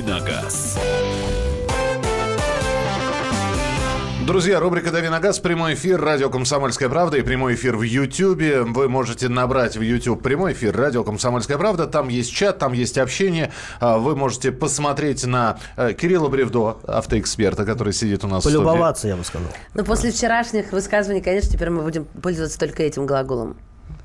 «Дави на газ». Друзья, рубрика «Дави на газ», прямой эфир, радио «Комсомольская правда» и прямой эфир в Ютьюбе. Вы можете набрать в YouTube прямой эфир радио «Комсомольская правда». Там есть чат, там есть общение. А, вы можете посмотреть на э, Кирилла Бревдо, автоэксперта, который сидит у нас Полюбоваться, я бы сказал. Но после вчерашних высказываний, конечно, теперь мы будем пользоваться только этим глаголом.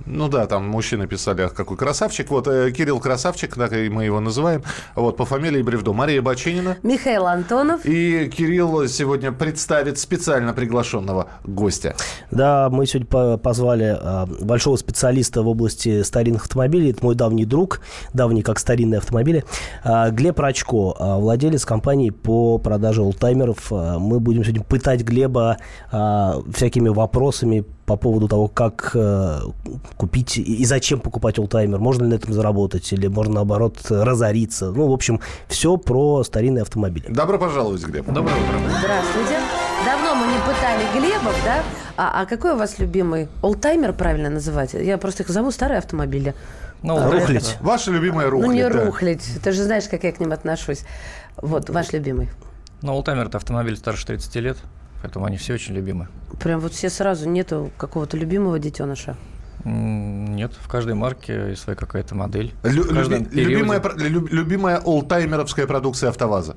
Ну да, там мужчины писали, ах, какой красавчик. Вот э, Кирилл Красавчик, так и мы его называем. Вот по фамилии Бревдо. Мария Бачинина. Михаил Антонов. И Кирилл сегодня представит специально приглашенного гостя. Да, мы сегодня позвали а, большого специалиста в области старинных автомобилей. Это мой давний друг, давний как старинные автомобили. А, Глеб Рачко, а, владелец компании по продаже олдтаймеров. А, мы будем сегодня пытать Глеба а, всякими вопросами по поводу того, как э, купить и зачем покупать олдтаймер, можно ли на этом заработать, или можно, наоборот, разориться. Ну, в общем, все про старинные автомобили. Добро пожаловать, Глеб. Доброе утро. Здравствуйте. Давно мы не пытали Глебов, да? А, а какой у вас любимый олдтаймер, правильно называть? Я просто их зову старые автомобили. Ну, а, рухлить. Ваша любимая рухлить. Ну, не да. рухлить. Ты же знаешь, как я к ним отношусь. Вот, ваш любимый. Ну, олдтаймер – это автомобиль старше 30 лет, поэтому они все очень любимы. Прям вот все сразу нету какого-то любимого детеныша. Нет, в каждой марке есть своя какая-то модель. Лю- люби- любимая, лю- любимая олдтаймеровская продукция АвтоВАЗа.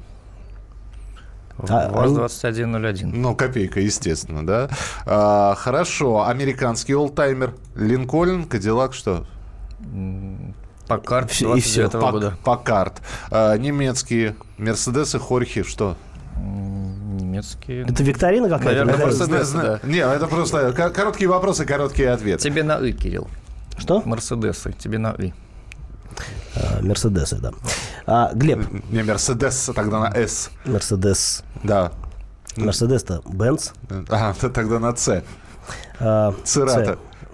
А, ВАЗ-2101. Ну, копейка, естественно, да. А, хорошо. Американский олдтаймер. Линкольн, Кадиллак, что? Паккарт Всё- и всё. 29 Пак- года. Паккарт. А, немецкие. Мерседесы, Хорхи, что? Немецкие. Это викторина какая-то? Наверное, Какая- просто- Мерседесы, зна- Не, это просто ко- короткие вопросы, короткие ответы. Тебе на «и», Кирилл. Что? Мерседесы, тебе на «и». А, Мерседесы, да. А, Глеб, Не Мерседес, тогда на С. Мерседес. Да. Мерседес-то Бенц. А, тогда на С. А,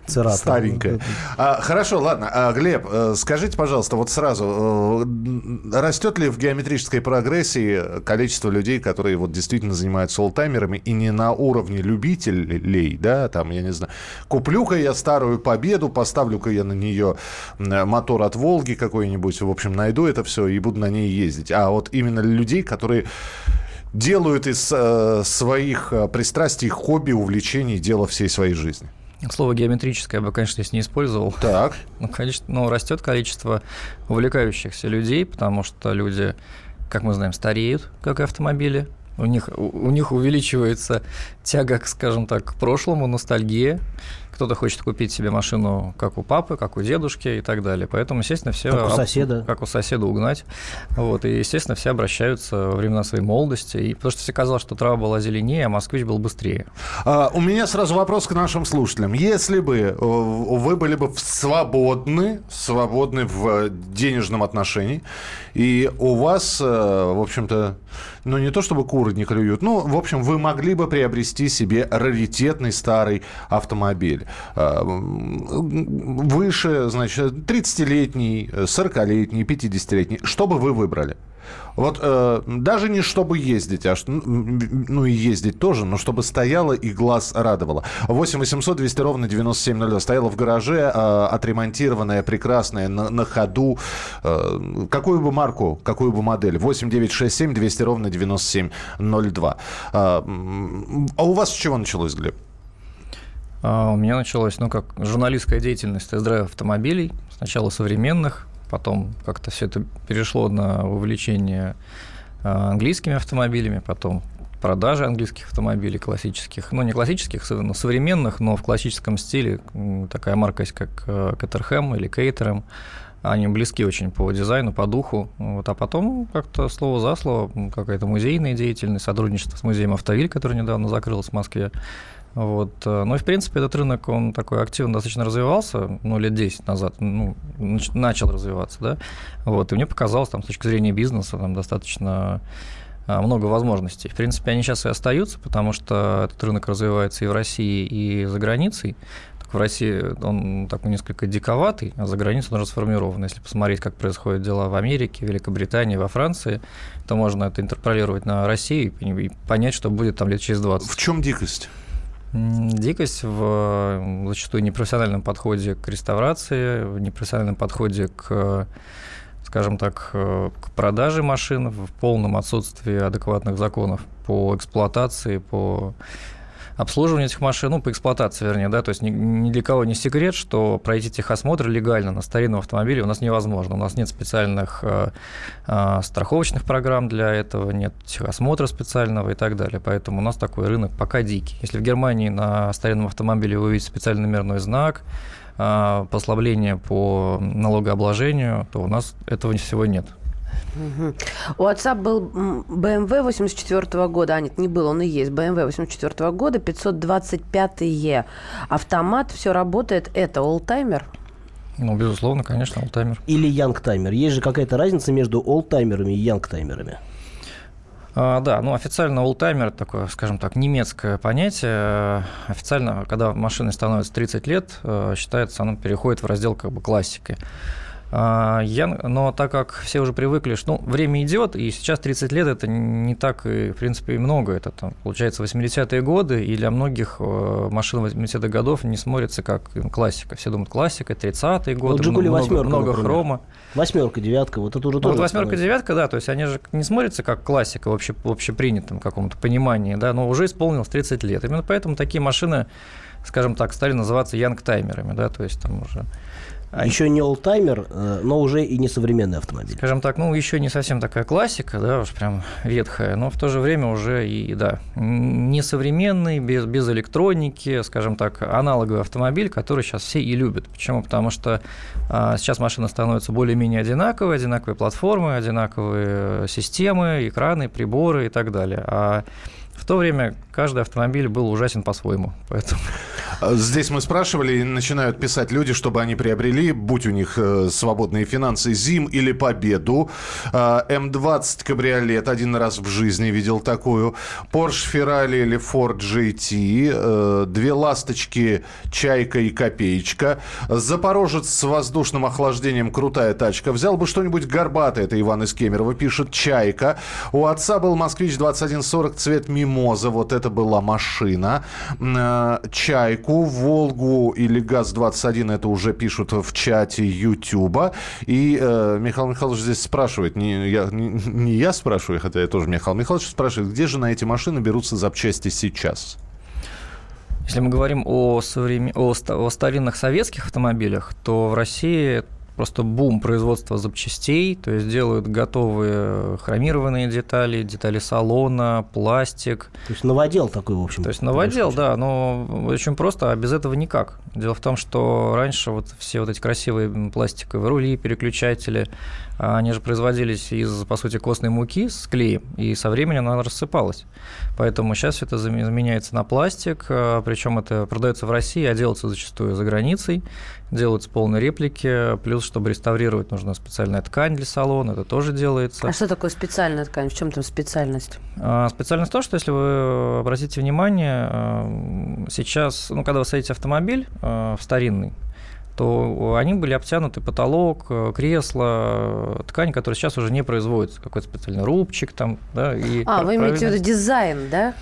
Церата. Старенькая. А, хорошо, ладно. А, Глеб, э, скажите, пожалуйста, вот сразу, э, растет ли в геометрической прогрессии количество людей, которые вот действительно занимаются олдтаймерами и не на уровне любителей, да, там, я не знаю, куплю-ка я старую победу, поставлю-ка я на нее мотор от Волги какой-нибудь, в общем, найду это все и буду на ней ездить. А вот именно людей, которые делают из э, своих э, пристрастий хобби, увлечений, дело всей своей жизни. Слово геометрическое я бы, конечно, здесь не использовал. Так. Ну, количество, ну, растет количество увлекающихся людей, потому что люди, как мы знаем, стареют, как и автомобили. У них, у, у них увеличивается тяга, скажем так, к прошлому, ностальгия. Кто-то хочет купить себе машину, как у папы, как у дедушки и так далее. Поэтому, естественно, все... Как у соседа. Как у соседа угнать. Вот, и, естественно, все обращаются во времена своей молодости. И потому что все казалось, что трава была зеленее, а москвич был быстрее. А, у меня сразу вопрос к нашим слушателям. Если бы э, вы были бы свободны, свободны в э, денежном отношении, и у вас, э, в общем-то, ну не то чтобы куры не клюют, ну, в общем, вы могли бы приобрести себе раритетный старый автомобиль. А, м, Выше, значит, 30-летний, 40-летний, 50-летний. Что бы вы выбрали? Вот э, даже не чтобы ездить, а ну и ездить тоже, но чтобы стояло и глаз радовало. 8 800 200 ровно 9702. Стояла в гараже, э, отремонтированная, прекрасная, на, на ходу. Э, какую бы марку, какую бы модель? 8 9 6 7 200 ровно 9702. А, м, а у вас с чего началось, Глеб? А У меня началось, ну, как журналистская деятельность тест-драйв автомобилей. Сначала современных, потом как-то все это перешло на увлечение а, английскими автомобилями, потом продажи английских автомобилей классических, ну, не классических, но современных, но в классическом стиле. Такая марка есть, как э, Caterham или Caterham. Они близки очень по дизайну, по духу. Вот. А потом как-то слово за слово, какая-то музейная деятельность, сотрудничество с музеем «Автовиль», который недавно закрылся в Москве. Вот. э, Ну и, в принципе, этот рынок, он такой активно достаточно развивался, ну, лет 10 назад, ну, нач- начал развиваться, да. Вот. И мне показалось, там, с точки зрения бизнеса, там достаточно а, много возможностей. В принципе, они сейчас и остаются, потому что этот рынок развивается и в России, и за границей. В России он такой несколько диковатый, а за границей он уже сформирован. Если посмотреть, как происходят дела в Америке, Великобритании, во Франции, то можно это интерполировать на Россию и понять, что будет там лет через 20. В чем дикость? Дикость в зачастую непрофессиональном подходе к реставрации, в непрофессиональном подходе к скажем так, э, к продаже машин в полном отсутствии адекватных законов по эксплуатации, по обслуживанию этих машин, ну, по эксплуатации, вернее, да, то есть ни, ни для кого не секрет, что пройти техосмотр легально на старинном автомобиле у нас невозможно. У нас нет специальных э, э, страховочных программ для этого, нет техосмотра специального и так далее. Поэтому у нас такой рынок пока дикий. Если в Германии на старинном автомобиле вы увидите специальный номерной знак, э, послабление по налогообложению, то у нас этого всего нет. Угу. У отца был BMW 84 года, а нет, не был, он и есть, BMW 84 года, 525E. Автомат, все работает, это олдтаймер? Ну, безусловно, конечно, олдтаймер. Или янгтаймер. Есть же какая-то разница между олдтаймерами и янгтаймерами? А, да, ну официально олдтаймер такое, скажем так, немецкое понятие. Официально, когда машине становится 30 лет, э, считается, она переходит в раздел как бы классики. А, я, но так как все уже привыкли, что ну, время идет, и сейчас 30 лет это не так, и, в принципе, и много. Это там, получается 80-е годы, и для многих э, машин 80-х годов не смотрится как классика. Все думают, классика, 30-е годы, вот много, много, много хрома. Восьмерка, девятка, вот это уже тоже. Вот восьмерка, девятка, да, то есть они же не смотрятся как классика в, обще, общепринятом каком-то понимании, да, но уже исполнилось 30 лет. Именно поэтому такие машины, скажем так, стали называться янгтаймерами, да, то есть там уже а еще не олдтаймер, э, но уже и не современный автомобиль. Скажем так, ну, еще не совсем такая классика, да, уж прям ветхая, но в то же время уже и, да, не современный, без, без электроники, скажем так, аналоговый автомобиль, который сейчас все и любят. Почему? Потому что а, сейчас машина становится более-менее одинаковой, одинаковые платформы, одинаковые системы, экраны, приборы и так далее. А в то время каждый автомобиль был ужасен по-своему. Поэтому... Здесь мы спрашивали, и начинают писать люди, чтобы они приобрели, будь у них э, свободные финансы, ЗИМ или Победу. Э, М20 кабриолет, один раз в жизни видел такую. Porsche Ferrari или Ford GT. Э, две ласточки, Чайка и Копеечка. Запорожец с воздушным охлаждением, крутая тачка. Взял бы что-нибудь горбатое, это Иван из Кемерово пишет, Чайка. У отца был Москвич 2140, цвет Мимоза, вот это была машина. Э, Чайку, Волгу или ГАЗ-21, это уже пишут в чате Ютуба. И э, Михаил Михайлович здесь спрашивает, не я, не, не я спрашиваю, хотя я тоже Михаил Михайлович спрашивает, где же на эти машины берутся запчасти сейчас? Если мы говорим о, современ... о, о старинных советских автомобилях, то в России просто бум производства запчастей, то есть делают готовые хромированные детали, детали салона, пластик. То есть новодел такой, в общем. То есть новодел, да, но очень просто, а без этого никак. Дело в том, что раньше вот все вот эти красивые пластиковые рули, переключатели, они же производились из, по сути, костной муки с клеем, и со временем она рассыпалась. Поэтому сейчас это заменяется на пластик, а, причем это продается в России, а делается зачастую за границей, делаются полные реплики, плюс, чтобы реставрировать, нужна специальная ткань для салона, это тоже делается. А что такое специальная ткань? В чем там специальность? А, специальность то, что если вы обратите внимание, сейчас, ну, когда вы садите автомобиль в старинный, то они были обтянуты потолок, э, кресло, ткань, которая сейчас уже не производится, какой-то специальный рубчик там, да. И а, вы имеете в виду дизайн, да?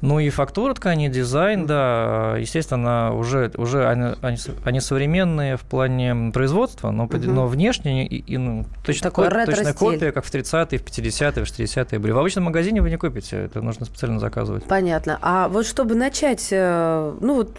Ну и фактура ткани, дизайн, да, естественно, уже, уже они, они, современные в плане производства, но, угу. но внешне и, и, ну, точно, ко, точно копия, как в 30-е, в 50-е, в 60-е были. В обычном магазине вы не купите, это нужно специально заказывать. Понятно. А вот чтобы начать, э, ну вот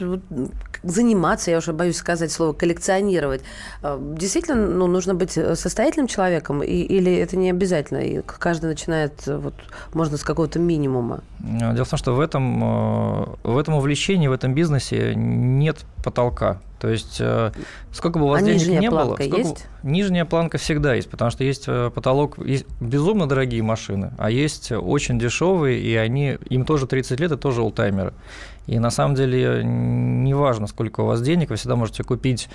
заниматься, я уже боюсь сказать слово коллекционировать, э, действительно, ну, нужно быть состоятельным человеком, и, или это не обязательно, и каждый начинает, вот, можно с какого-то минимума? Дело в том, что в этом, э, в этом увлечении, в этом бизнесе нет потолка. То есть э, сколько бы у вас а денег не было, сколько... есть? нижняя планка всегда есть, потому что есть э, потолок, есть безумно дорогие машины, а есть очень дешевые, и они им тоже 30 лет, и тоже олдтаймеры. И на самом деле неважно, сколько у вас денег, вы всегда можете купить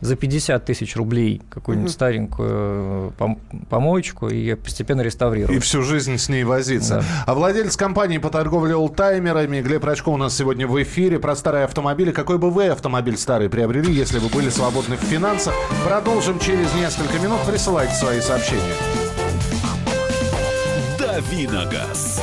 за 50 тысяч рублей какую-нибудь угу. старенькую э, помоечку и постепенно реставрировать. И всю жизнь с ней возиться. Да. А владелец компании по торговле олдтаймерами Глеб Рачко у нас сегодня в эфире про старые автомобили. Какой бы вы автомобиль старый приобрели, если бы были свободны в финансах? Продолжим через несколько минут. Присылайте свои сообщения. Давиногаз.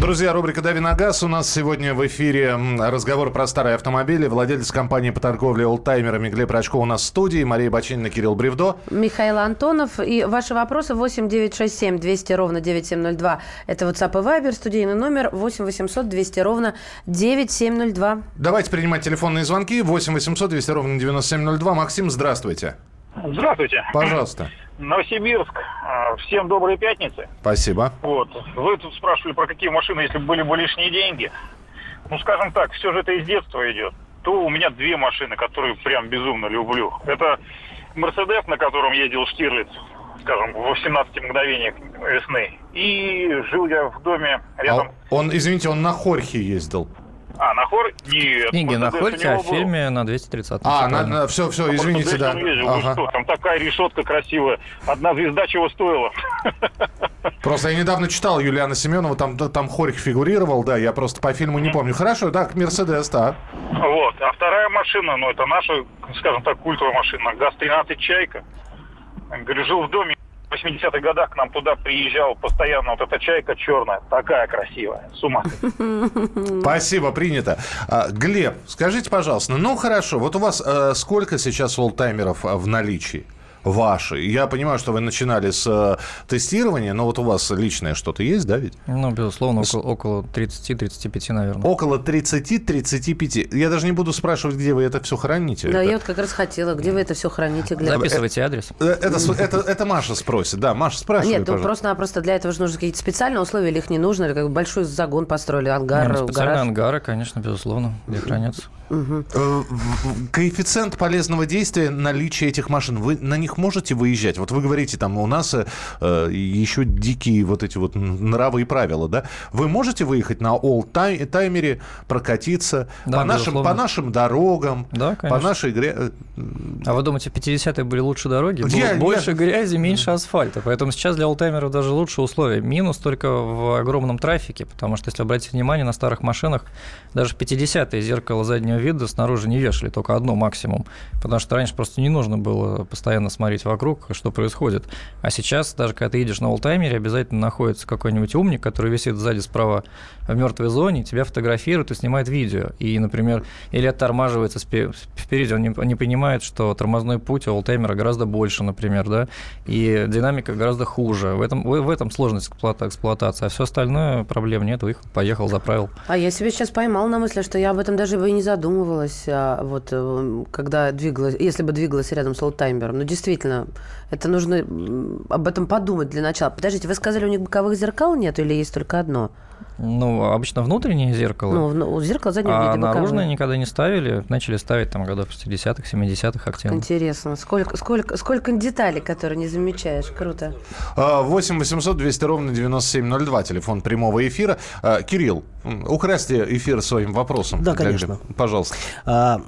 Друзья, рубрика «Дави на газ». У нас сегодня в эфире разговор про старые автомобили. Владелец компании по торговле олдтаймерами Глеб Рачков у нас в студии. Мария Бочинина, Кирилл Бревдо. Михаил Антонов. И ваши вопросы 8 967 200 ровно 9702. Это WhatsApp и Viber. Студийный номер 8 800 200 ровно 9702. Давайте принимать телефонные звонки. 8 800 200 ровно 9702. Максим, здравствуйте. Здравствуйте. Пожалуйста. Новосибирск. А, Всем доброй пятницы. Спасибо. Вот. Вы тут спрашивали, про какие машины, если бы были бы лишние деньги. Ну, скажем так, все же это из детства идет. То у меня две машины, которые прям безумно люблю. Это Мерседес, на котором ездил Штирлиц, скажем, в 18 мгновениях весны. И жил я в доме рядом... А он, извините, он на Хорхе ездил. А, на Хор? Нет. Книги у находите, а в фильме на 230 А, всё правильно. все, все, А извините, да. ездил. Ага. что, там такая решетка красивая. Одна звезда чего стоила. Просто я недавно читал Юлиана Семенова, там, там Хорих фигурировал, да, я просто по фильму не помню. Хорошо, так, Мерседес, так. Вот. А вторая машина, ну, это наша, скажем так, культовая машина, ГАЗ-13 «Чайка». Говорю, жил в доме. В 80-х годах к нам туда приезжал постоянно вот эта чайка черная, такая красивая, с ума. Спасибо, принято. А, Глеб, скажите, пожалуйста, ну хорошо, вот у вас э, сколько сейчас олдтаймеров э, в наличии? Ваши. Я понимаю, что вы начинали с э, тестирования, но вот у вас личное что-то есть, да, ведь? Ну, безусловно, около, около 30-35, наверное. Около 30-35. Я даже не буду спрашивать, где вы это все храните. Да, Это- я вот как раз хотела. Где вы это все храните, Глеб? Записывайте адрес. Э, Это, с- это, это Маша спросит. Да, Маша, спрашивай, Нет, ну пожалуйста. просто-напросто для этого же нужны какие-то специальные условия, или их не нужно, или как большой загон построили, ангар, Не, ну, специальные гараж. ангары, конечно, безусловно, где хранятся. Э, Коэффициент полезного действия наличия этих машин, вы на них можете выезжать? Вот вы говорите, там у нас э, э, еще дикие вот эти вот нравы и правила, да? Вы можете выехать на олд-таймере, прокатиться Да, по, нашим, по нашим дорогам, Да, по нашей игре? э, А вы думаете, в 50-е были лучше дороги? Было Я- я- больше грязи, меньше асфальта. Поэтому сейчас для олдтаймеров даже лучше условия. Минус только в огромном трафике, потому что, если обратить внимание, на старых машинах даже в 50-е зеркало заднего вида снаружи не вешали, только одно максимум. Потому что раньше просто не нужно было постоянно смотреть вокруг, что происходит. А сейчас, даже когда ты едешь на олдтаймере, обязательно находится какой-нибудь умник, который висит сзади справа в мертвой зоне, тебя фотографирует и снимает видео. И, например, или оттормаживается впереди, он не, не понимает, что тормозной путь у олдтаймера гораздо больше, например, да, и динамика гораздо хуже. В этом, в, этом сложность эксплуата- эксплуатации. А все остальное проблем нет, выехал, поехал, заправил. А я себя сейчас поймал на мысли, что я об этом даже бы и не задумывалась, а вот э, когда двигалась, если бы двигалась рядом с олдтаймером. Ну, действительно, это нужно об этом подумать для начала. Подождите, вы сказали, у них боковых зеркал нет или есть только одно? Ну, обычно внутреннее зеркало. Ну, в- ну, зеркало заднего А вида боковое. наружное никогда не ставили. Начали ставить там годов 60-х, 70-х активно. Интересно, сколько, сколько, сколько деталей, которые не замечаешь. Круто. А, 8 800 200 ровно 9702, телефон прямого эфира. А, Кирилл, украсьте эфир своим вопросом. Да, Для конечно. Глеба. Пожалуйста. А,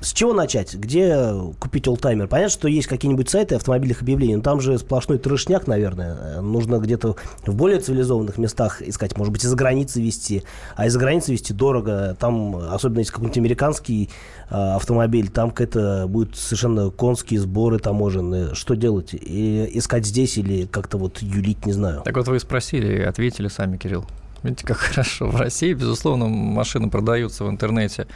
с чего начать? Где купить олдтаймер? Понятно, что есть какие-нибудь сайты автомобильных объявлений, но там же сплошной трешняк, наверное. Нужно где-то в более цивилизованных местах искать, может быть, из-за границы везти. А из-за границы везти дорого. Там, особенно если какой-нибудь американский а, автомобиль, там какая-то будут совершенно конские сборы таможенные. Что делать? И искать здесь или как-то вот юлить, не знаю. Так вот вы спросили и ответили сами, Кирилл. Видите, как хорошо. В России, безусловно, машины продаются в интернете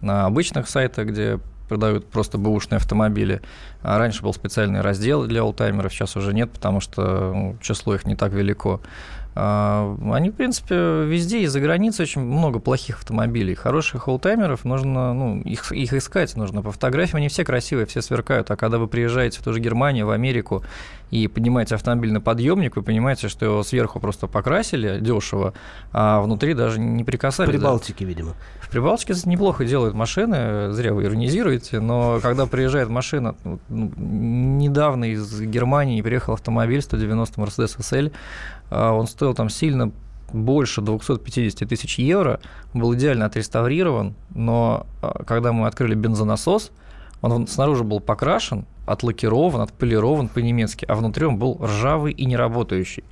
на обычных сайтах, где продают просто бэушные автомобили. А раньше был специальный раздел для олдтаймеров, сейчас уже нет, потому что ну, число их не так велико. А, они, в принципе, везде, и за границей очень много плохих автомобилей. Хороших олдтаймеров нужно, ну, их, их искать нужно. По фотографиям они все красивые, все сверкают. А когда вы приезжаете в ту же Германию, в Америку, и поднимаете автомобиль на подъемник, вы понимаете, что его сверху просто покрасили дешево, а внутри даже не прикасались. В Прибалтике, видимо. В Прибалтике неплохо делают машины, зря вы иронизируете, но когда приезжает машина, ну, недавно из Германии приехал автомобиль 190 Mercedes SL, он стоил там сильно больше 250 тысяч евро, был идеально отреставрирован, но а, когда мы открыли бензонасос, он снаружи был покрашен, отлакирован, отполирован по-немецки, а внутри он был ржавый и неработающий.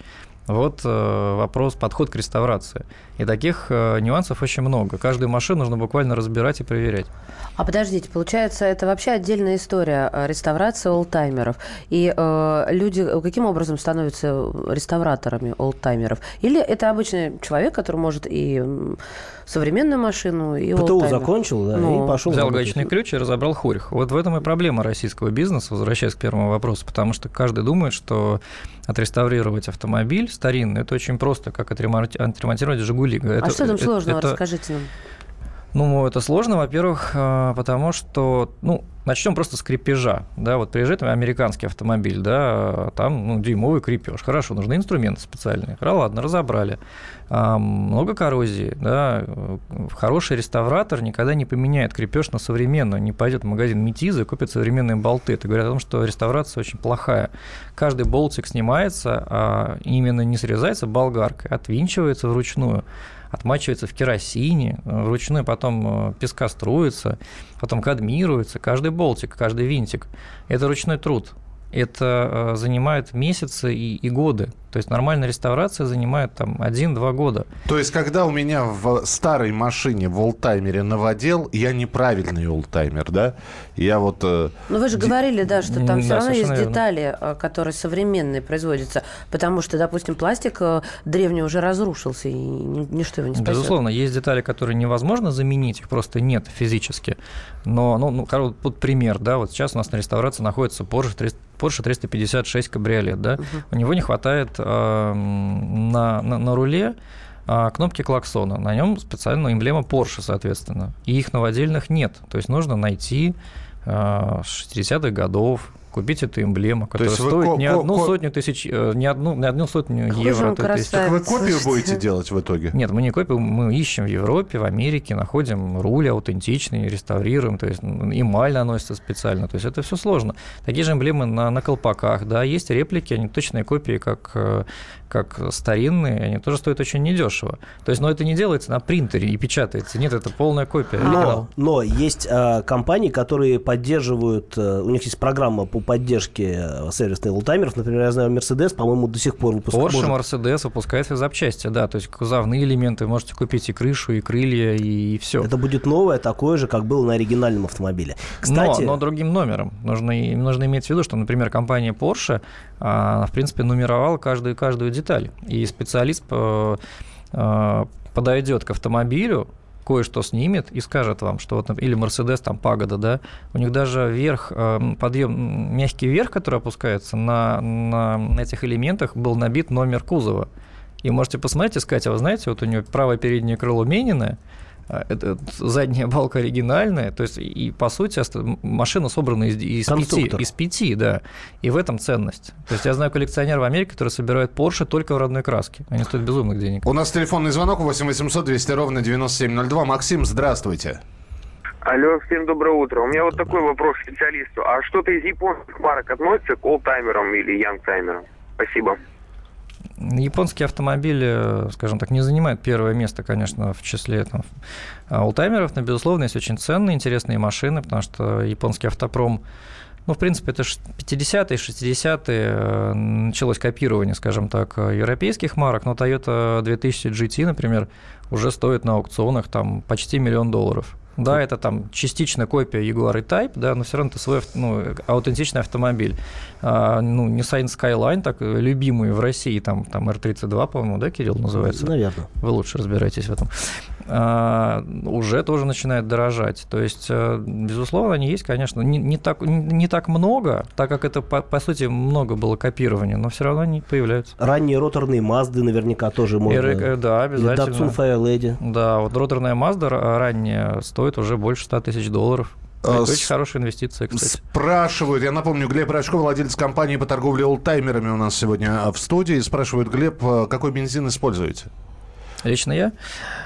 Вот э, вопрос, подход к реставрации. И таких э, нюансов очень много. Каждую машину нужно буквально разбирать и проверять. А подождите, получается, это вообще отдельная история э, реставрации олдтаймеров. И э, люди каким образом становятся реставраторами олдтаймеров? Или это обычный человек, который может и современную машину, и ПТУ олдтаймер? закончил, да, ну, и пошел Взял гаечный ключ и разобрал хорих. Вот в этом и проблема российского бизнеса, возвращаясь к первому вопросу, потому что каждый думает, что отреставрировать автомобиль старинный, это очень просто, как отремонтировать «Жигули». А это, что там это, сложного? Это, Расскажите нам. Ну, это сложно, во-первых, э, потому что, ну, начнем просто с крепежа, да, вот приезжает американский автомобиль, да, там, ну, дюймовый крепеж, хорошо, нужны инструменты специальные, хорошо, ладно, разобрали, а, много коррозии, да, хороший реставратор никогда не поменяет крепеж на современную, не пойдет в магазин Метиза и купит современные болты, это говорит о том, что реставрация очень плохая, каждый болтик снимается, а именно не срезается болгаркой, отвинчивается вручную, отмачивается в керосине, э, вручную потом э, песка струится, потом кадмируется, каждый болтик, каждый винтик. Это ручной труд. Это э, занимает месяцы и, и годы. То есть нормальная реставрация занимает там 1-2 года. То есть когда у меня в старой машине в олдтаймере новодел, я неправильный олдтаймер, да? Я вот... Э, ну вы же говорили, да, что там да, все равно есть верно. детали, э, которые современные производятся, потому что, допустим, пластик э, древний уже разрушился, и ничто его не спасет. Безусловно, есть детали, которые невозможно заменить, их просто нет физически. Но, ну, ну вот пример, да, вот сейчас у нас на реставрации находится Porsche 300 Porsche 356 кабриолет, да, угу. у него не хватает на, на, на руле а, кнопки клаксона. На нем специально эмблема Porsche, соответственно. И их новодельных нет. То есть нужно найти 60-х а, годов, купить эту эмблему, которая стоит вы, не одну сотню тысяч, э, не одну, не одну сотню Какой евро. То есть... Так вы копию будете делать в итоге? Нет, мы не копию, мы ищем в Европе, в Америке, находим руль аутентичный, реставрируем, то есть эмаль наносится специально, то есть это все сложно. Такие же эмблемы на, на колпаках, да, есть реплики, они точные копии, как э, как старинные, они тоже стоят очень недешево. То есть, но это не делается на принтере и печатается. Нет, это полная копия. Но, но есть э, компании, которые поддерживают, э, у них есть программа по поддержке э, сервисных олдтаймеров. Например, я знаю, Mercedes, по-моему, до сих пор выпускает. Porsche, Mercedes выпускает все запчасти, да. То есть кузовные элементы, вы можете купить и крышу, и крылья, и, и все. Это будет новое, такое же, как было на оригинальном автомобиле. Кстати... Но, но другим номером. Нужно, нужно иметь в виду, что, например, компания Porsche, она, в принципе, нумеровала каждую, каждую деталь деталь. И специалист э, э, подойдет к автомобилю, кое-что снимет и скажет вам, что вот, или Мерседес, там, Пагода, да, у них даже верх, э, подъем, мягкий верх, который опускается, на, на этих элементах был набит номер кузова. И можете посмотреть, искать, а вы знаете, вот у него правое переднее крыло Менина, а, это, задняя балка оригинальная, то есть и по сути машина собрана из, из пяти, из пяти, да, и в этом ценность. То есть я знаю коллекционеров в Америке, которые собирают Porsche только в родной краске, они стоят безумных денег. У нас телефонный звонок 8 800 200 ровно 9702. Максим, здравствуйте. Алло, всем доброе утро. У меня вот такой вопрос к специалисту. А что-то из японских марок относится к олдтаймерам или янгтаймерам? Спасибо. Японские автомобили, скажем так, не занимают первое место, конечно, в числе там, олдтаймеров, но, безусловно, есть очень ценные, интересные машины, потому что японский автопром ну, в принципе, это 50-е, 60-е э, началось копирование, скажем так, европейских марок, но Toyota 2000 GT, например, уже стоит на аукционах там почти миллион долларов. Да, это там частичная копия Jaguar E-Type, да, но все равно это свой ну, аутентичный автомобиль. А, ну, Nissan Skyline, так любимый в России, там, там R32, по-моему, да, Кирилл называется? Наверное. Вы лучше разбираетесь в этом. А, уже тоже начинает дорожать. То есть, э, безусловно, они есть, конечно, не, не, так, не, не так много, так как это, по, по сути, много было копирования, но все равно они появляются. Ранние роторные Мазды наверняка тоже можно. И, да, обязательно. Datsun Firelady. Да, вот роторная Mazda ранняя стоит уже больше 100 тысяч долларов. Это очень хорошая инвестиция, кстати. Спрашивают, я напомню, Глеб Рачков, владелец компании по торговле олдтаймерами у нас сегодня в студии. Спрашивают, Глеб, какой бензин используете? Лично я?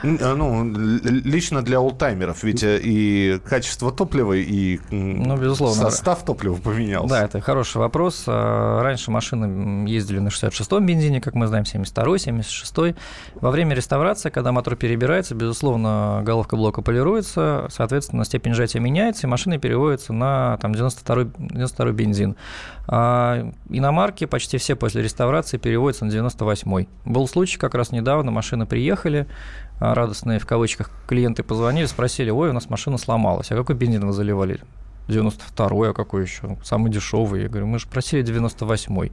А, ну, лично для олдтаймеров, ведь э, и качество топлива, и ну, безусловно. состав топлива поменялся. Да, это хороший вопрос. А, раньше машины ездили на 66-м бензине, как мы знаем, 72-й, 76-й. Во время реставрации, когда мотор перебирается, безусловно, головка блока полируется, соответственно, степень сжатия меняется, и машина переводится на там, 92-й 92 бензин. А иномарки почти все после реставрации переводятся на 98-й. Был случай как раз недавно, машины приехали, а, радостные в кавычках клиенты позвонили, спросили, ой, у нас машина сломалась, а какой бензин вы заливали? 92-й, а какой еще? Самый дешевый. Я говорю, мы же просили 98-й.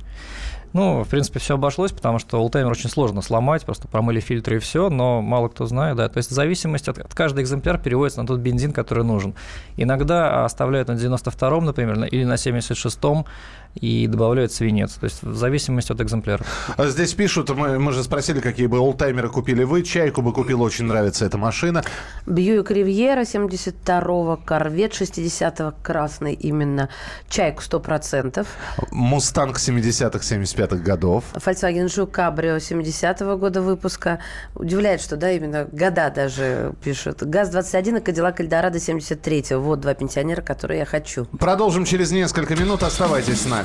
Ну, в принципе, все обошлось, потому что олдтаймер очень сложно сломать, просто промыли фильтры и все, но мало кто знает, да. То есть зависимость от, от каждого экземпляра переводится на тот бензин, который нужен. Иногда оставляют на 92-м, например, или на 76-м, и добавляют свинец. То есть в зависимости от экземпляра. Здесь пишут, мы, мы же спросили, какие бы олдтаймеры купили вы. Чайку бы купил, очень нравится эта машина. Бьюик Ривьера 72-го, Корвет 60-го, красный именно. Чайку 100%. Мустанг 70-х, 75-х годов. Volkswagen Жук Кабрио 70-го года выпуска. Удивляет, что, да, именно года даже пишут. ГАЗ-21 и Кадиллак Эльдорадо 73-го. Вот два пенсионера, которые я хочу. Продолжим через несколько минут. Оставайтесь с нами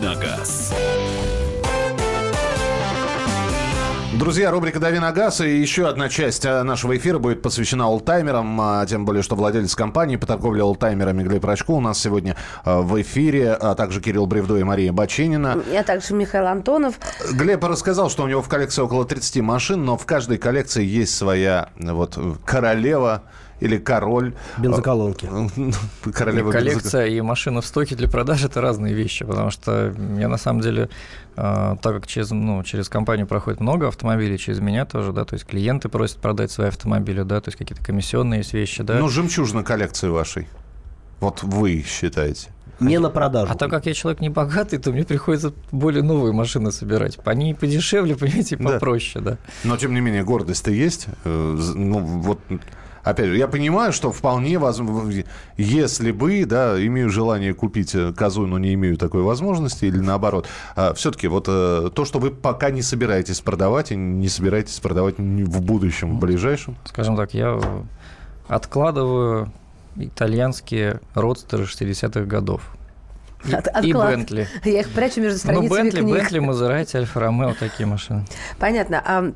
Давиногаз. Друзья, рубрика «Дави на газ» и еще одна часть э, нашего эфира будет посвящена олдтаймерам, а, тем более, что владелец компании по торговле олдтаймерами Глеб Рачко у нас сегодня э, в эфире, а также Кирилл Бревдо и Мария Баченина. Я также Михаил Антонов. Глеб рассказал, что у него в коллекции около 30 машин, но в каждой коллекции есть своя вот королева, или король. Бензоколонки. Королева Коллекция бензок... и машина в стоке для продажи – это разные вещи, потому что я на самом деле, э, так как через, ну, через компанию проходит много автомобилей, через меня тоже, да, то есть клиенты просят продать свои автомобили, да, то есть какие-то комиссионные есть вещи, да. Ну, жемчужина коллекции вашей. Вот вы считаете. Не на продажу. А так как я человек не богатый, то мне приходится более новые машины собирать. Они подешевле, понимаете, попроще, да. да. Но, тем не менее, гордость-то есть. Э, ну, вот опять же, я понимаю, что вполне возможно, если бы, да, имею желание купить э, козу, но не имею такой возможности, или наоборот, а, все-таки вот э, то, что вы пока не собираетесь продавать, и не собираетесь продавать в будущем, в ближайшем? Скажем так, я откладываю итальянские родстеры 60-х годов. От, и Бентли. Я их прячу между ну, страницами Ну, Бентли, книг. Бентли, Мазерати, Альфа Ромео, такие машины. Понятно. А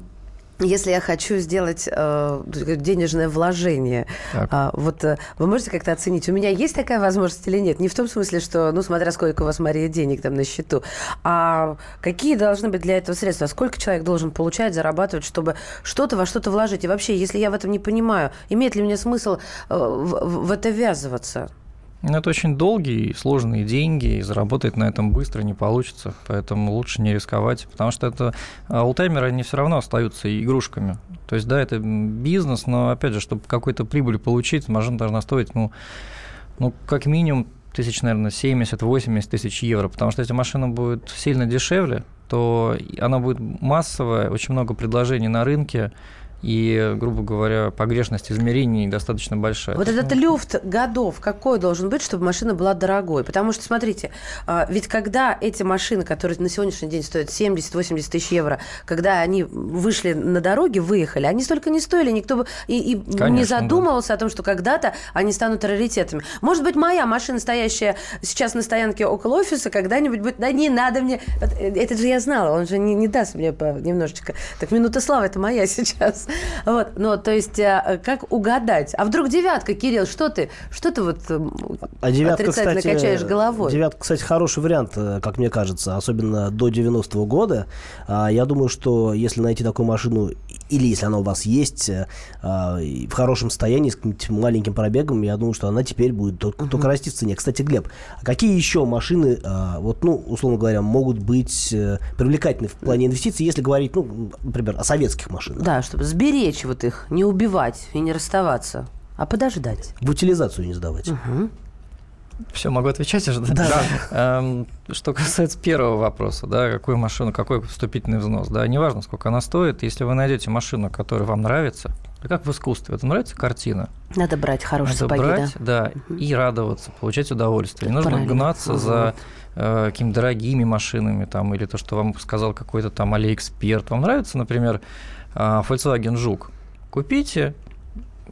если я хочу сделать э, денежное вложение, э, вот э, вы можете как-то оценить, у меня есть такая возможность или нет? Не в том смысле, что, ну, смотря сколько у вас, Мария, денег там на счету, а какие должны быть для этого средства? Сколько человек должен получать, зарабатывать, чтобы что-то во что-то вложить? И вообще, если я в этом не понимаю, имеет ли мне смысл э, в, в это ввязываться? Ну, это очень долгие и сложные деньги, и заработать на этом быстро не получится, поэтому лучше не рисковать, потому что это олдтаймеры, они все равно остаются игрушками. То есть, да, это бизнес, но, опять же, чтобы какую-то прибыль получить, машина должна стоить, ну, ну как минимум тысяч, наверное, 70-80 тысяч евро, потому что эти машины будут сильно дешевле, то она будет массовая, очень много предложений на рынке, и, грубо говоря, погрешность измерений достаточно большая. Вот этот люфт годов какой должен быть, чтобы машина была дорогой? Потому что, смотрите, а, ведь когда эти машины, которые на сегодняшний день стоят 70-80 тысяч евро, когда они вышли на дороге, выехали, они столько не стоили, никто бы и, и Конечно, не да. задумывался о том, что когда-то они станут раритетами. Может быть, моя машина, стоящая сейчас на стоянке около офиса, когда-нибудь будет, да не надо мне, э, это же я знала, он же не, не даст мне немножечко. Так минута славы, это моя сейчас. Вот, ну, то есть, э, как угадать? А вдруг девятка, Кирилл, что ты, что ты вот А девятка, отрицательно кстати, качаешь головой? Девятка, кстати, хороший вариант, э, как мне кажется, особенно до 90-го года. А, Я думаю, что если найти такую машину, или если она у вас есть, э, а, в хорошем состоянии, с каким-нибудь маленьким пробегом, я думаю, что она теперь будет только, только расти в цене. Кстати, Глеб, а какие еще машины, а, вот, ну, условно говоря, могут быть э, привлекательны в плане инвестиций, если говорить, ну, например, о советских машинах? Да, чтобы сберечь вот их, не убивать и не расставаться, а подождать. В утилизацию не сдавать. Все, могу отвечать уже? Да. Эм, Что касается первого вопроса, да, какую машину, какой вступительный взнос, да, неважно, сколько она стоит, если вы найдете машину, которая вам нравится, да как в искусстве, это нравится картина, Надо брать хорошие надо сапоги, брать, да. да, и радоваться, получать удовольствие. Не нужно Правильно. гнаться Мгм. за э, какими-то дорогими машинами, там, или то, что вам сказал какой-то там Алиэксперт. Вам нравится, например, э, Volkswagen Жук? Купите,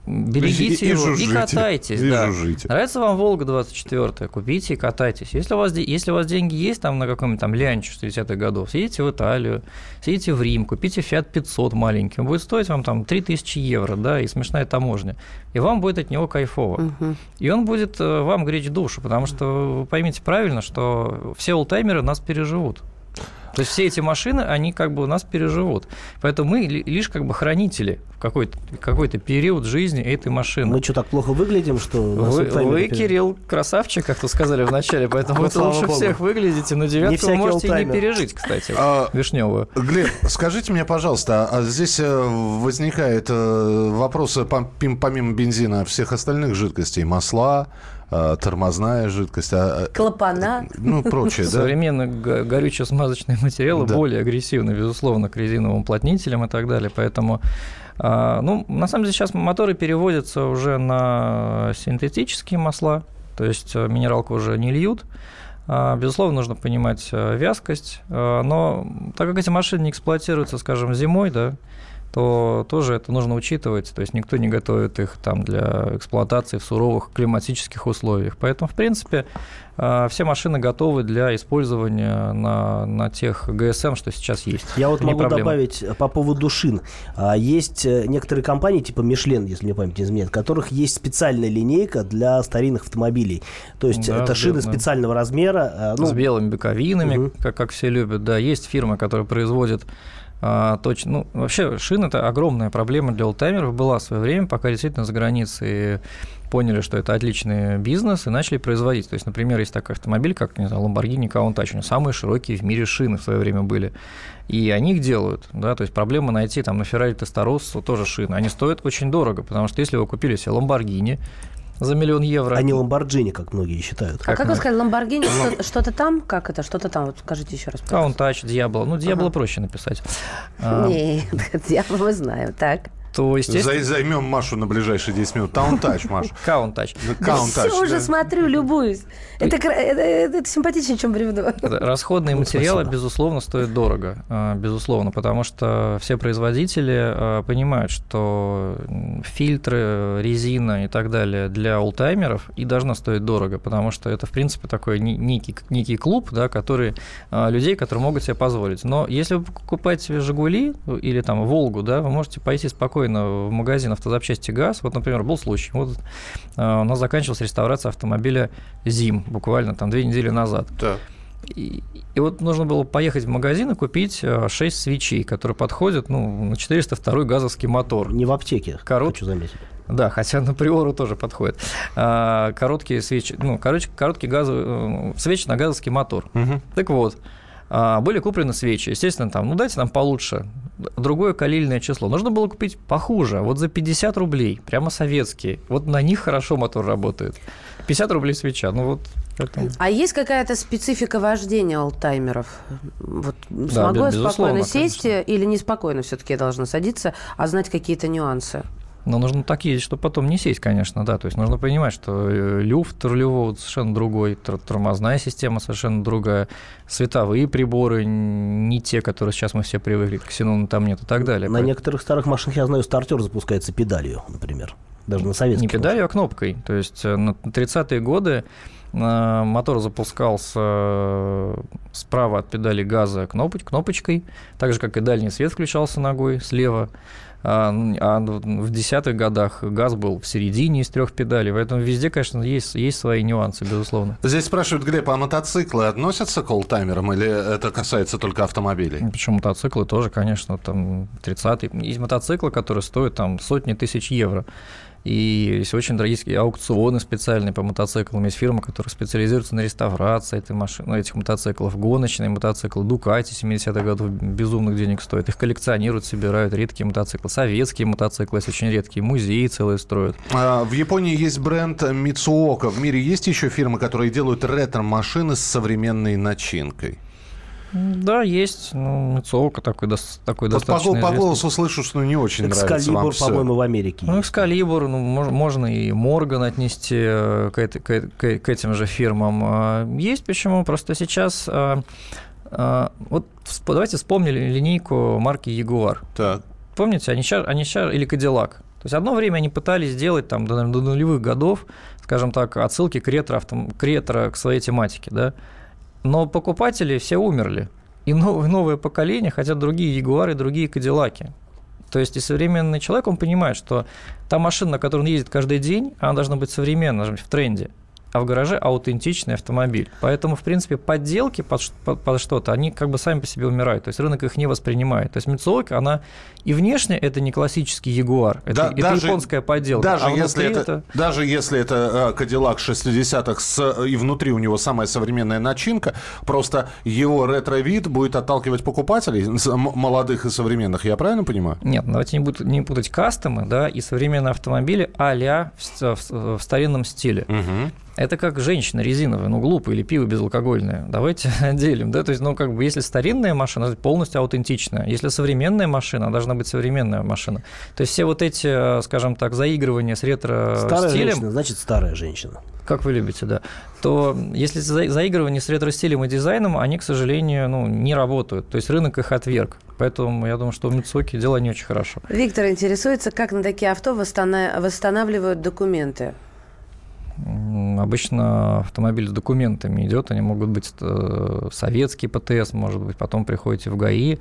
берегите И- и его и жужжите, катайтесь. и да. жужжите. Нравится вам Волга 24 купите и катайтесь. Если у вас, если у вас деньги есть там на каком-нибудь там лянче 60-х годов, съедете в Италию, съедете в Рим, купите Fiat 500 маленький, он будет стоить вам там 3000 евро, да, и смешная таможня. И вам будет от него кайфово. Мгм. И он будет э, вам греть душу, потому что вы поймите правильно, что все олдтаймеры нас переживут. То есть все эти машины, они как бы нас переживут. Поэтому мы ли- лишь как бы хранители в какой-то, какой-то период жизни этой машины. Мы что, так плохо выглядим, что... Вы, вы, Кирилл, красавчик, как вы сказали в начале, поэтому Ну, слава лучше всех выглядите, но девятку вы можете не пережить, кстати, А, вишневую. Глеб, скажите мне, пожалуйста, а здесь э, возникает э, вопрос э, помимо бензина всех остальных жидкостей, масла, тормозная жидкость, а, Клапана. ну прочее, да? Современные го- горюче-смазочные материалы Да. более агрессивны, безусловно, к резиновым уплотнителям и так далее. Поэтому, а, ну, на самом деле сейчас моторы переводятся уже на синтетические масла, то есть э, минералку уже не льют. А, Безусловно, нужно понимать э, вязкость, э, но так как эти машины не эксплуатируются, скажем, зимой, да, то тоже это нужно учитывать. То есть никто не готовит их там для эксплуатации в суровых климатических условиях. Поэтому, в принципе, все машины готовы для использования на, на тех ГСМ, что сейчас есть. Я вот могу проблема. добавить э, по поводу шин. А, Есть э, некоторые компании, типа Мишлен, если мне память не изменяет, у которых есть специальная линейка для старинных автомобилей. То есть Да, это шины белым. специального размера. э, ну, с белыми боковинами, Мгм. как, как все любят. Да, есть фирмы, которые производят а, точно. Ну, вообще, шин это огромная проблема для олдтаймеров была в свое время, пока действительно за границей поняли, что это отличный бизнес и начали производить. То есть, например, есть такой автомобиль, как, не знаю, Lamborghini Countach, у него самые широкие в мире шины в свое время были. И они их делают, да, то есть проблема найти там на Ferrari Testarossa тоже шины. Они стоят очень дорого, потому что если вы купили себе Lamborghini за миллион евро... а не Ламборджини, как многие считают. А как вы мы- сказали, Ламборгини, что- что-то там? Как это? Что-то там? Вот скажите еще раз. Countach, Diablo. Ну, Diablo Ага. проще написать. Нет, я мы знаем. Так. То, естественно, Зай- Займем Машу на ближайшие 10 минут. Таунтач, Маша. Countach. Countach, Все уже смотрю, любуюсь. Это, симпатичнее, чем бревно. Расходные материалы, безусловно, стоят дорого, а, безусловно, потому что все производители а, понимают, что фильтры, резина и так далее для олдтаймеров и должно стоить дорого, потому что это, в принципе, такой не- некий, некий клуб, да, который, а, людей, которые могут себе позволить. Но если вы покупаете себе «Жигули» или там «Волгу», да, вы можете пойти спокойно в магазин автозапчасти «ГАЗ». Вот, например, был случай. Вот а, у нас заканчивалась реставрация автомобиля «Зим» буквально там две недели назад. Так. И, и вот нужно было поехать в магазин и купить 6 свечей, которые подходят ну, на 402 газовский мотор. Не в аптеке, Корот- хочу заметить. Да, хотя на приору тоже подходит. А, короткие свечи, ну, короче, короткий газовый, э, свечи на газовский мотор. Мгм. Так вот, были куплены свечи. Естественно, там, ну дайте нам получше. Другое калильное число. Нужно было купить похуже. Вот за 50 рублей, прямо советские. Вот на них хорошо мотор работает. 50 рублей свеча. Ну вот Поэтому... А есть какая-то специфика вождения олдтаймеров? Вот смогу я безусловно, спокойно сесть конечно. или неспокойно все-таки я должна садиться, а знать какие-то нюансы? Но нужно так ездить, чтобы потом не сесть, конечно, да. То есть нужно понимать, что э, люфт рулевого совершенно другой, тор- тормозная система совершенно другая, световые приборы не те, которые сейчас мы все привыкли, к ксенону там нет и так далее. На Поэтому- некоторых старых машинах, я знаю, стартер запускается педалью, например. Даже на советских. Не педалью, а кнопкой. То есть э, на 30-е годы э, мотор запускался справа от педали газа кнопоч- кнопочкой, так же, как и дальний свет включался ногой слева. А н- а в десятых годах газ был в середине из трех педалей, поэтому везде, конечно, есть, есть свои нюансы, безусловно. Здесь спрашивают, Глеб, а мотоциклы относятся к олдтаймерам или это касается только автомобилей? Причем мотоциклы тоже, конечно, там 30 Есть мотоциклы, которые стоят там сотни тысяч евро. И есть очень дорогие аукционы специальные по мотоциклам. Есть фирмы, которые специализируются на реставрации этой машины, ну, этих мотоциклов. Гоночные мотоциклы, Дукати 70-х годов безумных денег стоят. Их коллекционируют, собирают. Редкие мотоциклы. Советские мотоциклы есть очень редкие. Музеи целые строят. А, В Японии есть бренд Mitsuoka. В мире есть еще фирмы, которые делают ретро-машины с современной начинкой. Да, есть. Ну, Мицуока такой, такой Вот по, достаточно по известный. голосу слышу, что не очень нравится вам Экскалибур, по-моему, в Америке. Ну. Экскалибур, ну, мож- можно и Морган отнести э, к, этой- к к- к этим же фирмам. А, Есть почему? Просто сейчас... а, а, Вот давайте вспомнили линейку марки Jaguar. Так. Помните, они сейчас, они ща- или Cadillac. То есть одно время они пытались сделать там до, наверное, до нулевых годов, скажем так, отсылки к ретро, к ретро, к своей тематике, да. Но покупатели все умерли. И новое, новое поколение хотят другие Ягуары, другие Кадиллаки. То есть и современный человек, он понимает, что та машина, на которой он ездит каждый день, она должна быть современна, должна быть в тренде. А в гараже аутентичный автомобиль. Поэтому, в принципе, подделки под, под- под что-то, они как бы сами по себе умирают. То есть рынок их не воспринимает. То есть Mitsuoka, она и внешне это не классический Ягуар, это, Да, это даже- японская подделка. Даже, а если внутри это, даже если это э, Cadillac 60-х с, и внутри у него самая современная начинка, просто его ретро-вид будет отталкивать покупателей молодых и современных. Я правильно понимаю? Нет, давайте не, будут, не путать кастомы да, и современные автомобили а-ля в, в- в старинном стиле. Мгм. Это как женщина резиновая, ну, глупая или пиво безалкогольное. Давайте делим, да, то есть, ну, как бы, если старинная машина, это полностью аутентичная. Если современная машина, должна быть современная машина. То есть все вот эти, скажем так, заигрывания с Старая ретро-стилем, женщина, значит, старая женщина. как вы любите, да, то если за- заигрывания с ретро-стилем и дизайном, они, к сожалению, ну, не работают. То есть рынок их отверг. Поэтому я думаю, что у Митсуки дела не очень хорошо. Виктор интересуется, как на такие авто восстана- восстанавливают документы. Обычно автомобиль с документами идет, они могут быть э, советский ПТС, может быть, потом приходите в ГАИ,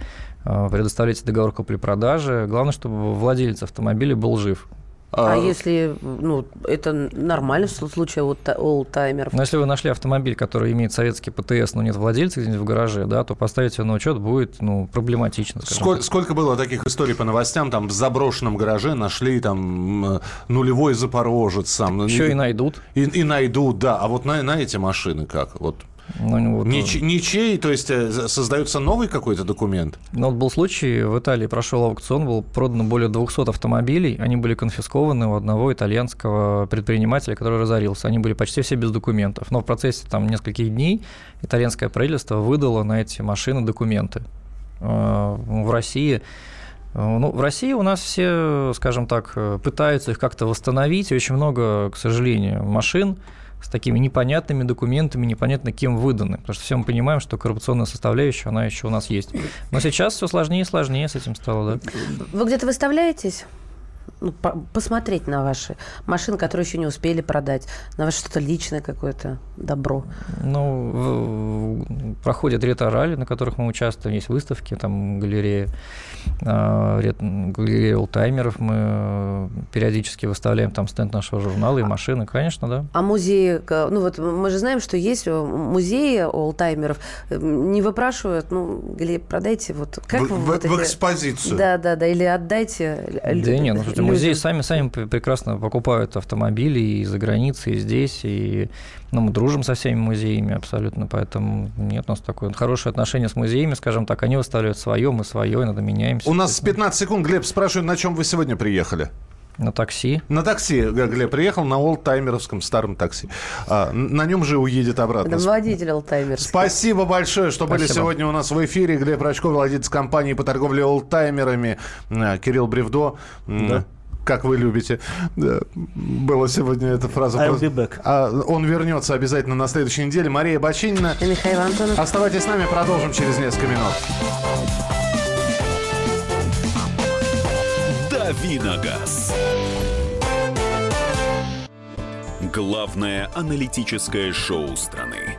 э, предоставляете договор купли-продажи. Главное, чтобы владелец автомобиля был жив. А, если, ну, это нормально в случае олдта- олдтаймеров? Но если вы нашли автомобиль, который имеет советский ПТС, но нет владельца где-нибудь в гараже, да, то поставить его на учет будет ну, проблематично. скажем Сколь- так. сколько было таких историй по новостям? Там в заброшенном гараже нашли там нулевой запорожец сам. Еще и найдут. И, и найдут, да. А вот на, на эти машины как? Вот. Ну, вот, Нич- ничей, то есть э, создается новый какой-то документ? Ну, вот был случай, в Италии прошел аукцион, было продано более 200 автомобилей, они были конфискованы у одного итальянского предпринимателя, который разорился. Они были почти все без документов. Но в процессе там нескольких дней итальянское правительство выдало на эти машины документы. Э, В России э, ну, в России у нас все, скажем так, пытаются их как-то восстановить. Очень много, к сожалению, машин с такими непонятными документами, непонятно кем выданы. Потому что все мы понимаем, что коррупционная составляющая, она еще у нас есть. Но сейчас все сложнее и сложнее с этим стало, да. Вы где-то выставляетесь? Ну, по- посмотреть на ваши машины, которые еще не успели продать, на ваше что-то личное какое-то добро. Ну, в- в- проходят ретро-ралли, на которых мы участвуем, есть выставки, там галерея, а, рет- галерея олдтаймеров, мы э, периодически выставляем там стенд нашего журнала и машины, конечно, да. А музеи, ну вот мы же знаем, что есть э, музеи олдтаймеров, э, не выпрашивают, ну, Глеб, продайте вот как в, вы в- вот в эти- экспозицию. Да, да, да, или отдайте. Да нет, ну, слушайте, музеи сами, сами пр- прекрасно покупают автомобили и за границей, и здесь, и ну, мы дружим со всеми музеями абсолютно, поэтому нет у нас такое хорошее отношение с музеями, скажем так, они выставляют свое, мы свое, иногда меняемся. У нас 15 секунд. Глеб спрашивает, на чем вы сегодня приехали? На такси. На такси, Глеб, приехал на олдтаймеровском старом такси. А, на нем же уедет обратно. Это водитель Алтаймер. Спасибо большое, что были Спасибо. сегодня у нас в эфире. Глеб Рачков, владелец компании по торговле олдтаймерами. Кирилл Бревдо. Да. Как вы любите. Да, Была сегодня эта фраза. I'll be back. А, он вернется обязательно на следующей неделе. Мария Бочинина. И Михаил Антонов. Оставайтесь с нами, продолжим через несколько минут. Давиногаз. Главное аналитическое шоу страны.